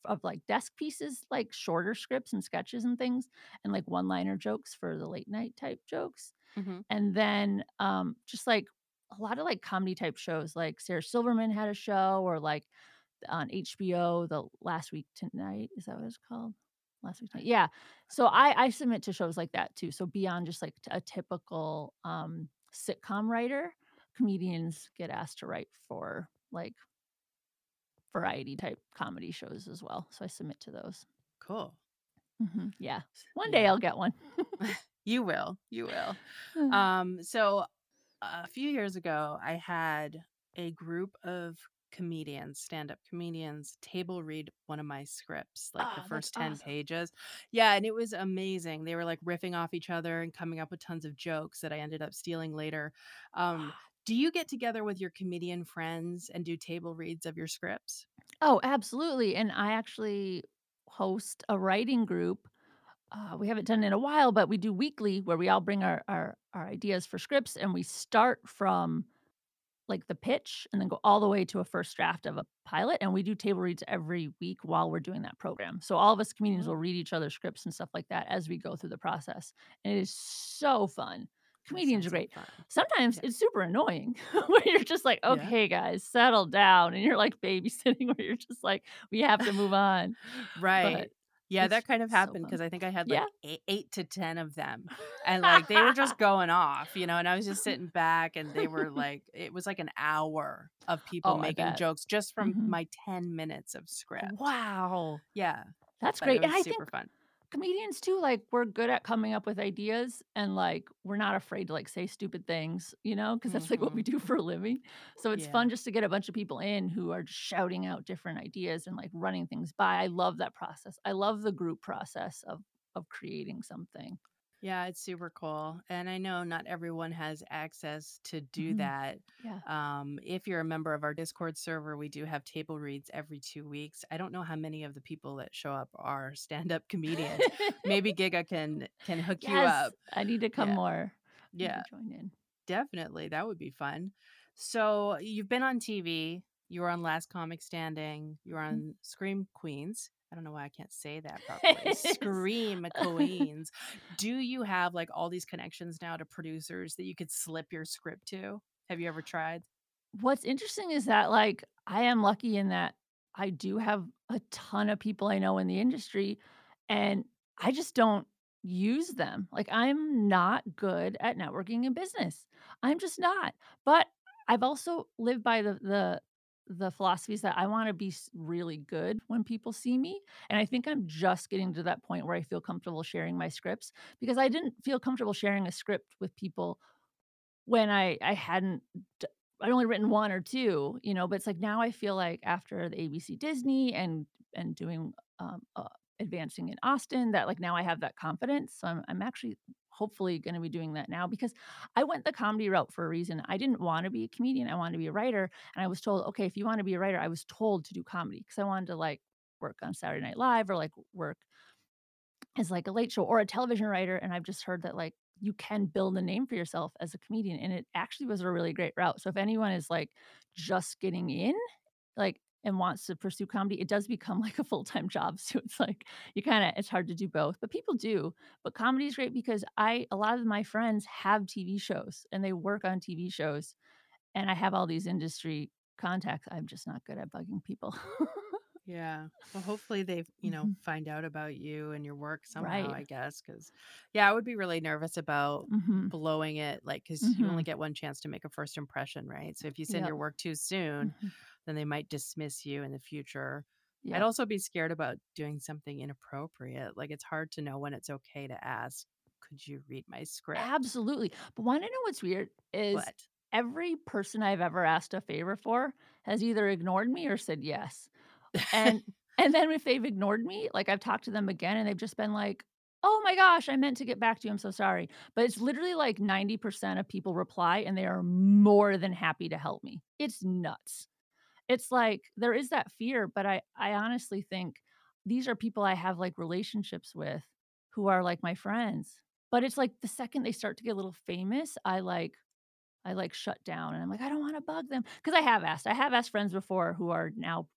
of like desk pieces, like shorter scripts and sketches and things, and like one-liner jokes for the late night type jokes. Mhm. And then um, just like a lot of like comedy type shows, like Sarah Silverman had a show, or like on HBO, the Last Week Tonight. Is that what it's called? Last Week. Yeah. So I I submit to shows like that too. So beyond just like a typical um, sitcom writer, comedians get asked to write for like variety type comedy shows as well. So I submit to those. Cool. Mhm, Yeah. One day Yeah. I'll get one. You will. You will. Uh, Um, so a few years ago, I had a group of comedians, stand-up comedians, table read one of my scripts, like Ah, the first 10 awesome. pages. Yeah, and it was amazing. They were like riffing off each other and coming up with tons of jokes that I ended up stealing later. Um, do you get together with your comedian friends and do table reads of your scripts? Oh, absolutely. And I actually host a writing group. Uh, we haven't done it in a while, but we do weekly where we all bring our, our our ideas for scripts and we start from like the pitch and then go all the way to a first draft of a pilot. And we do table reads every week while we're doing that program. So all of us comedians mm-hmm. will Oh. read each other's scripts and stuff like that as we go through the process. And it is so fun. Comedians are great. fun. Sometimes Yeah. it's super annoying where you're just like, Yeah. okay, guys, settle down. And you're like babysitting where you're just like, we have to move on. Right. Yeah, that kind of happened because I think I had like Yeah. eight, eight to 10 of them. And like they were just going off, you know, and I was just sitting back and they were like, it was like an hour of people Oh, making jokes just from Mhm. my 10 minutes of script. Wow. Yeah. That's But great. And I super think fun. Comedians too like we're good at coming up with ideas and like we're not afraid to like say stupid things you know because that's like what we hmm do for a living. So it's Yeah. fun just to get a bunch of people in who are just shouting out different ideas and like running things by. I love that process. I love the group process of of creating something Yeah, it's super cool. And I know not everyone has access to do Mhm. that. yeah Um, if you're a member of our Discord server, we do have table reads every two weeks. I don't know how many of the people that show up are stand-up comedians. Maybe Giga can can hook you yes up. i need to come Yeah. more Yeah, join in definitely. That would be fun. So you've been on TV. You were on Last Comic Standing. You were Mhm. on Scream Queens. I don't know why I can't say that properly. Scream Queens. Do you have like all these connections now to producers that you could slip your script to? Have you ever tried? What's interesting is that, like, I am lucky in that I do have a ton of people I know in the industry, and I just don't use them. Like, I'm not good at networking in business. I'm just not. But I've also lived by the the the philosophies that I want to be really good when people see me. And I think I'm just getting to that point where I feel comfortable sharing my scripts because I didn't feel comfortable sharing a script with people when I I hadn't I'd only written 1 or 2, you know, but it's like now I feel like after the ABC Disney and and doing, um, advancing in Austin that, like, now I have that confidence, so I'm I'm actually hopefully gonna be doing that now because I went the comedy route for a reason. I didn't wanna be a comedian, I wanted to be a writer, and I was told, "Okay, if you wanna be a writer," I was told to do comedy because I wanted to, like, work on Saturday Night Live or, like, work as like a late show or a television writer and I've just heard that like you can build a name for yourself as a comedian and it actually was a really great route. So if anyone is like just getting in like and wants to pursue comedy, it does become like a full-time job. So it's like you kind of it's hard to do both, but people do. But comedy is great because I a lot of my friends have TV shows and they work on TV shows and I have all these industry contacts. I'm just not good at bugging people. Yeah. Well, hopefully they, you know, Mhm. find out about you and your work somehow, Right. I guess. Cause yeah, I would be really nervous about Mhm. blowing it, like, cause you only Mhm. get one chance to make a first impression, right? So if you send Yep. your work too soon, Mhm. Then they might dismiss you in the future. I'd also be scared about doing something inappropriate. Like, it's hard to know when it's okay to ask, could you read my script? Absolutely. But wanna know what's weird is What? every person I've ever asked a favor for has either ignored me or said yes. And and then if they've ignored me, like, I've talked to them again and they've just been like, "Oh my gosh, I meant to get back to you. I'm so sorry." But it's literally like 90% of people reply and they are more than happy to help me. It's nuts. It's like there is that fear, but I I honestly think these are people I have, like, relationships with who are, like, my friends. But it's like the second they start to get a little famous, I, like I, like, shut down and I'm like, "I don't wanna bug them because I have asked. I have asked friends before who are now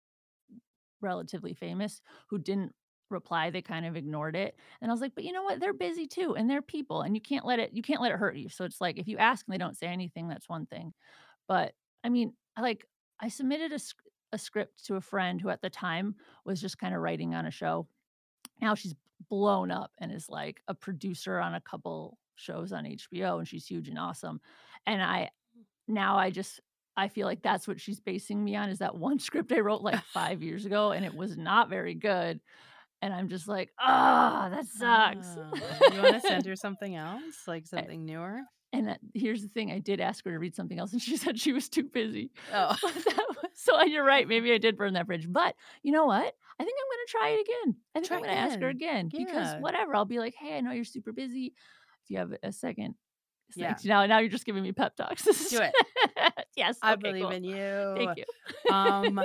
relatively famous who didn't reply, they kind of ignored it, and I was like, "But you know what? They're busy too, and they're people, and you can't let it you can't let it hurt you." So it's like, if you ask and they don't say anything, that's one thing. But, I mean, I like I submitted a a script to a friend who at the time was just kinda writing on a show. Now she's blown up and is, like, a producer on a couple shows on HBO, and she's huge and awesome, and I mm. now I just I feel like that's what she's basing me on is that one script I wrote, like, 5 years ago, and it was not very good, and I'm just like, "Ah, that sucks." Oh, you wanna send her something else? Like eh something newer? And that here's the thing, I did ask her to read something else, and she said she was too busy. Oh. Was so you're right, maybe I did burn that bridge, but you know what? I think I'm gonna try it again. I think Try I'm gonna ask her again. again because whatever, I'll be like, "Hey, I know you're super busy. If you have a second" Yeah. Now now you're just giving me pep talks. Do it. Yes, I okay, believe cool. in you. Thank you. Um,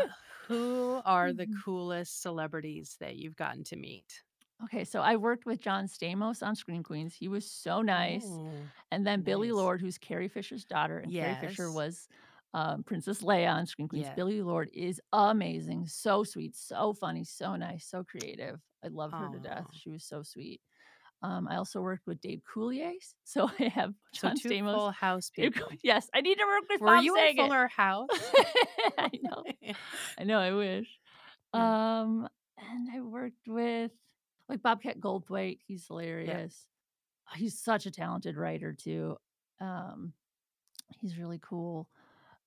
who are the Mhm. coolest celebrities that you've gotten to meet? Okay, so I worked with John Stamos on Scream Queens. He was so nice. Oh, And then Billy nice. Lord, who's Carrie Fisher's daughter, and Carrie Fisher Yes. was Um, Princess Leia on Scream Queens. Yeah. Billie Lourd is amazing, so sweet, so funny, so nice, so creative. I love her to death. Aw. She was so sweet. Um, I also worked with Dave Coulier, so I have So John two Stamos. Full House Dave people. Yes, I need to work with Were Bob you in Saget. Fuller House? I know. I know, I wish. Yeah. Um, and I worked with like Bobcat Goldthwait. He's hilarious. He's such a talented writer too. Um, he's really cool.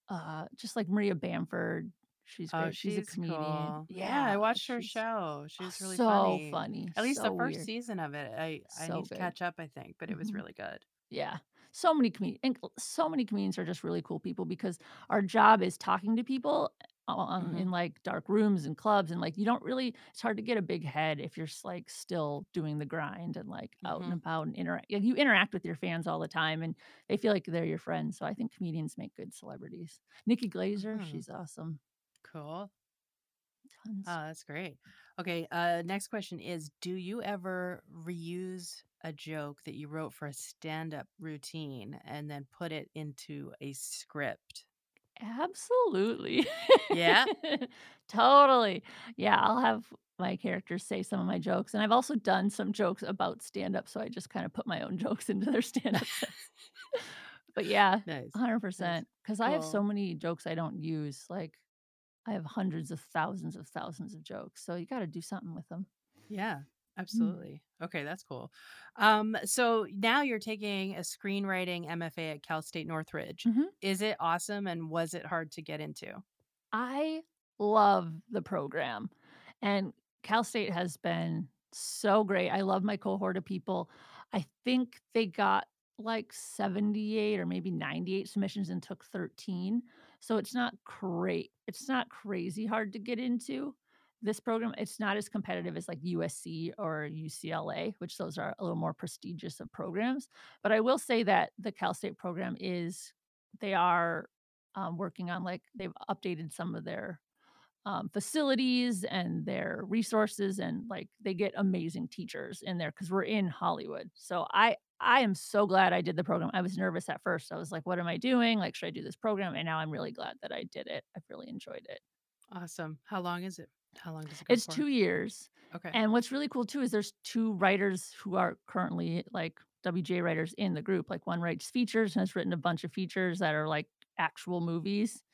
Uh, just like Maria Bamford. She's Oh, great. She's, a comedian. cool. Yeah, I watched her show. She was really so funny. funny. At least so the first weird. season of it. I I So need to catch up, I think, but it was Mhm. really good. Yeah. So many comedians, so many comedians are just really cool people because our job is talking to people on, Mhm. in like dark rooms and clubs, and like you don't really. It's hard to get a big head if you're like still doing the grind and like out and Mhm. about and interact. You interact with your fans all the time, and they feel like they're your friends. So I think comedians make good celebrities. Nikki Glazer, Mhm. she's awesome. Cool. Tons. Oh, that's great. Okay, uh next question is do you ever reuse a joke that you wrote for a stand-up routine and then put it into a script? Absolutely. Yeah? totally. Yeah, I'll have my characters say some of my jokes. And I've also done some jokes about stand up. So I just kind of put my own jokes into their stand up. But yeah, Nice. 100%. Because I have so many jokes I don't use. Like, I have hundreds of thousands of thousands of jokes. So you got to do something with them. Yeah. Absolutely. Okay, that's cool. Um, so now you're taking a screenwriting MFA at Cal State Northridge. Mhm. Is it awesome and was it hard to get into? I love the program. And Cal State has been so great. I love my cohort of people. I think they got like 78 or maybe 98 submissions and took 13. So it's not great. It's not crazy hard to get into this program. It's not as competitive as like USC or UCLA, which those are a little more prestigious of programs. But I will say that the Cal State program is, they are um, working on like they've updated some of their um, facilities and their resources and like they get amazing teachers in there because we're in hollywood so i i am so glad i did the program i was nervous at first i was like what am i doing like should i do this program and now i'm really glad that i did it i've really enjoyed it Awesome. How long is it? How long does it go it's for? two years Okay. and what's really cool too is there's two writers who are currently like WGA writers in the group. Like one writes features and has written a bunch of features that are like actual movies.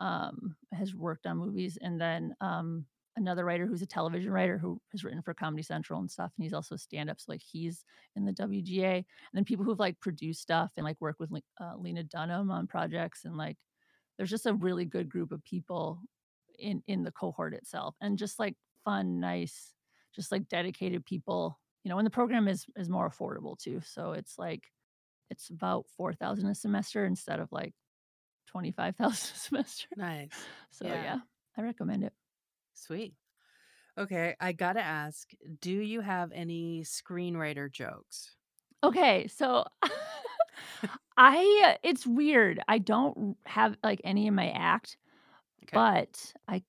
Um, has worked on movies, and then um, another writer who's a television writer who has written for Comedy Central and stuff, and he's also a stand up. So like he's in the WGA, and then people who've like produced stuff and like work with uh, Lena Dunham on projects, and like there's just a really good group of people in in the cohort itself and just like fun nice just like dedicated people you know and the program is is more affordable too so it's like it's about 4000 a semester instead of like 25000 a semester nice. so Yeah. yeah. i recommend it Sweet. Okay, I got to ask, do you have any screenwriter jokes? okay so i uh, it's weird i don't have like any in my act Okay. but i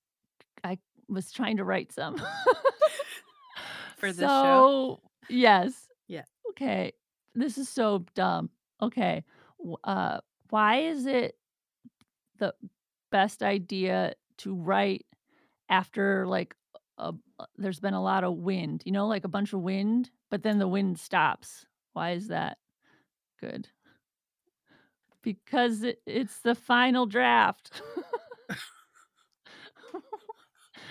i was trying to write some. For this show? yes. Yeah. okay. This is so dumb. Okay. Uh why is it the best idea to write after like a- there's been a lot of wind you know like a bunch of wind but then the wind stops? Why is that good? Because it, it's the final draft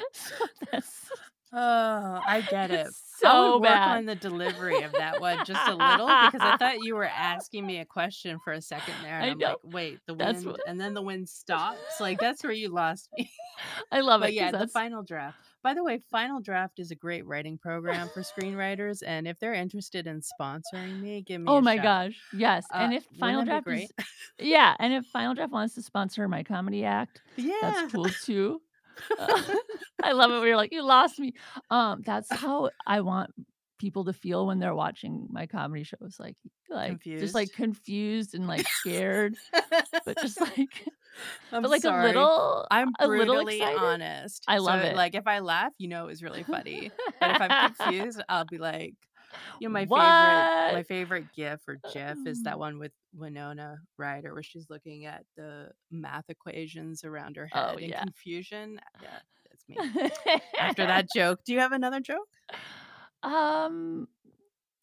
so that's Oh, I get it. so I would work bad on the delivery of that one just a little because I thought you were asking me a question for a second there, and I I'm know. like, wait, the wind, what- and then the wind stops. Like that's where you lost me. I love it. yeah, the that's- final draft. By the way, Final Draft is a great writing program for screenwriters, and if they're interested in sponsoring me, give me. Oh a my gosh. Yes. and Uh, if Final Draft is Yeah, and if Final Draft wants to sponsor my comedy act, Yeah, that's cool too. I love it. when you're like, you lost me. Um, that's how I want people to feel when they're watching my comedy shows. Like, like just like confused and like scared, but just like, I'm but like sorry. a little, I'm a little excited. honest. I love So, it. Like if I laugh, you know it was really funny. but if I'm confused, I'll be like, You know, my favorite my favorite GIF or GIF is that one with Winona Ryder where she's looking at the math equations around her Oh, head in yeah. confusion. Yeah, that's me. After that joke, do you have another joke? Um,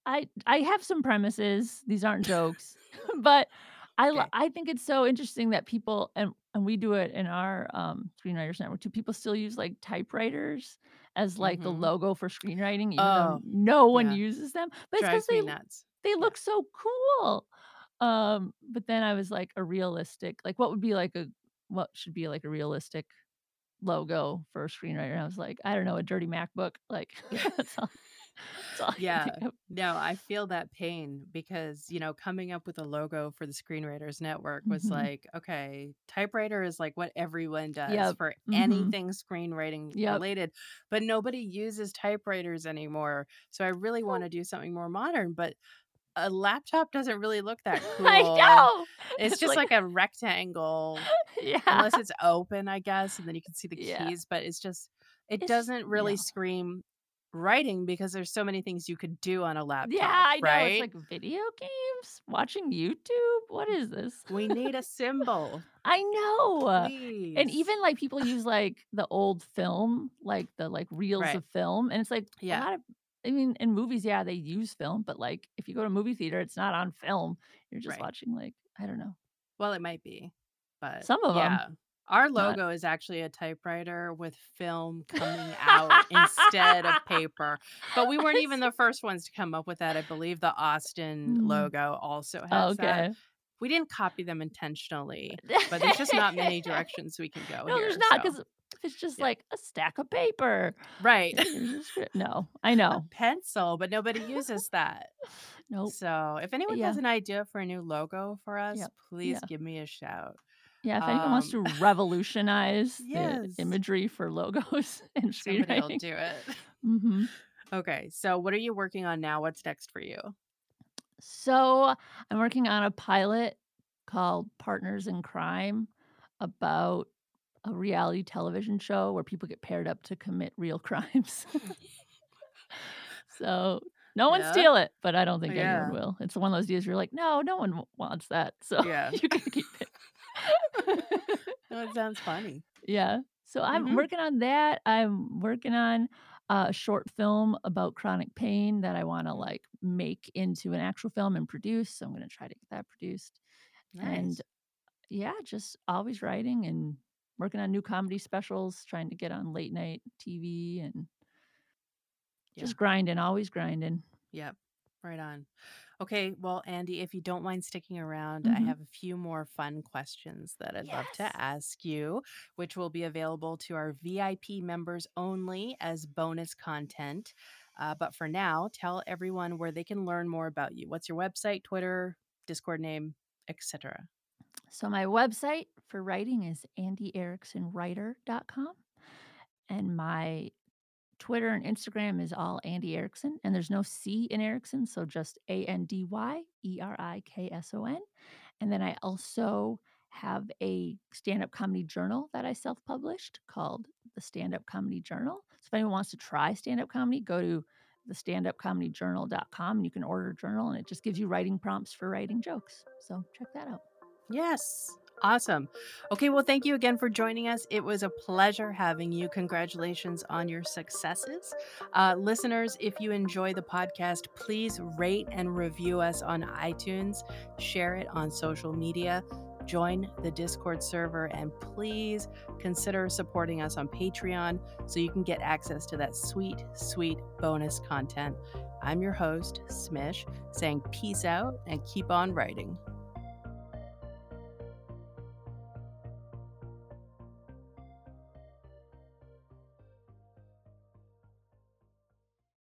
I I have some premises. These aren't jokes, but I Okay. I think it's so interesting that people and and we do it in our, um, Screenwriters Network too, people still use, like, typewriters as, like, the Mhm. logo for screenwriting, even though Oh, no one yeah. uses them, but it's Drives they me l nuts. they Yeah. look so cool. Um, but then I was like, a realistic like, what would be like a what should be like a realistic logo for a screenwriter? And I was like, I don't know, a dirty MacBook, like, that's all that's all I Yeah. of. No, I feel that pain because, you know, coming up with a logo for the Screenwriters Network was Mhm. like, okay, typewriter is like what everyone does Yep. for Mhm. anything screenwriting Yep. related, but nobody uses typewriters anymore. So I really Huh. want to do something more modern, but a laptop doesn't really look that cool. I know! It's It's just like like a rectangle Yeah. unless it's open, I guess, and then you can see the Yeah. keys, but it's just it It's doesn't really no. scream writing because there's so many things you could do on a laptop. Yeah, I know, it's like video games? Watching YouTube? What is this? We need a symbol. I know! Please. And even, like, people use, like, the old film, like, the, like, reels Right. of film, and it's like a Yeah. lot of I mean, in movies, yeah, they use film, but, like, if you go to a movie theater, it's not on film. You're just Right. watching, like, I don't know. Well, it might be, but Some of yeah. Our Not logo is actually a typewriter with film coming out instead of paper, but we weren't even the first ones to come up with that. I believe the Austin Mm. logo also has that. We didn't copy them intentionally, but there's just not many directions we can go No, there's not, because if it's just yeah. like a stack of paper. Right. A no, I know. pencil, but nobody uses that. Nope. So, if anyone Yeah. has an idea for a new logo for us, Yep. please Yeah. give me a shout. Yeah, if anyone wants Um to revolutionize the imagery for logos and Somebody will do it. Mhm. Okay, so what are you working on now? What's next for you? So, I'm working on a pilot called Partners in Crime about a reality television show where people get paired up to commit real crimes. So, no one Yeah. steal it, but I don't think Yeah. anyone will. It's one of those deals you're like, "No, no one wants that." So, Yeah. you can keep it. No, it sounds funny. Yeah. So, I'm Mhm. working on that. I'm working on a short film about chronic pain that I wanna, Mm. like, make into an actual film and produce, so I'm gonna try to get that produced. And, yeah, just always writing and working on new comedy specials, trying to get on late night TV and Yeah. just grinding, always grinding. Yep. Right on. Okay, well, Andy, if you don't mind sticking around, I Mhm. have a few more fun questions that I'd love to ask you, which will be available to our VIP members only as bonus content. Uh, but for now, tell everyone where they can learn more about you. What's your website, Twitter, Discord name, etc.? So, my website for writing is andyeriksonwriter.com, and my Twitter and Instagram is all Andy Erikson, and there's no C in Erickson, so just A-N-D-Y-E-R-I-K-S-O-N. And then I also have a stand-up comedy journal that I self-published called The Stand-Up Comedy Journal. So, if anyone wants to try stand-up comedy, go to thestandupcomedyjournal.com, and you can order a journal, and it just gives you writing prompts for writing jokes. So, check that out. Yes. Awesome. Okay, well, thank you again for joining us. It was a pleasure having you. Congratulations on your successes. Uh, listeners, if you enjoy the podcast, please rate and review us on iTunes, share it on social media, join the Discord server, and please consider supporting us on Patreon so you can get access to that sweet, sweet bonus content. I'm your host, Smish, saying peace out and keep on writing.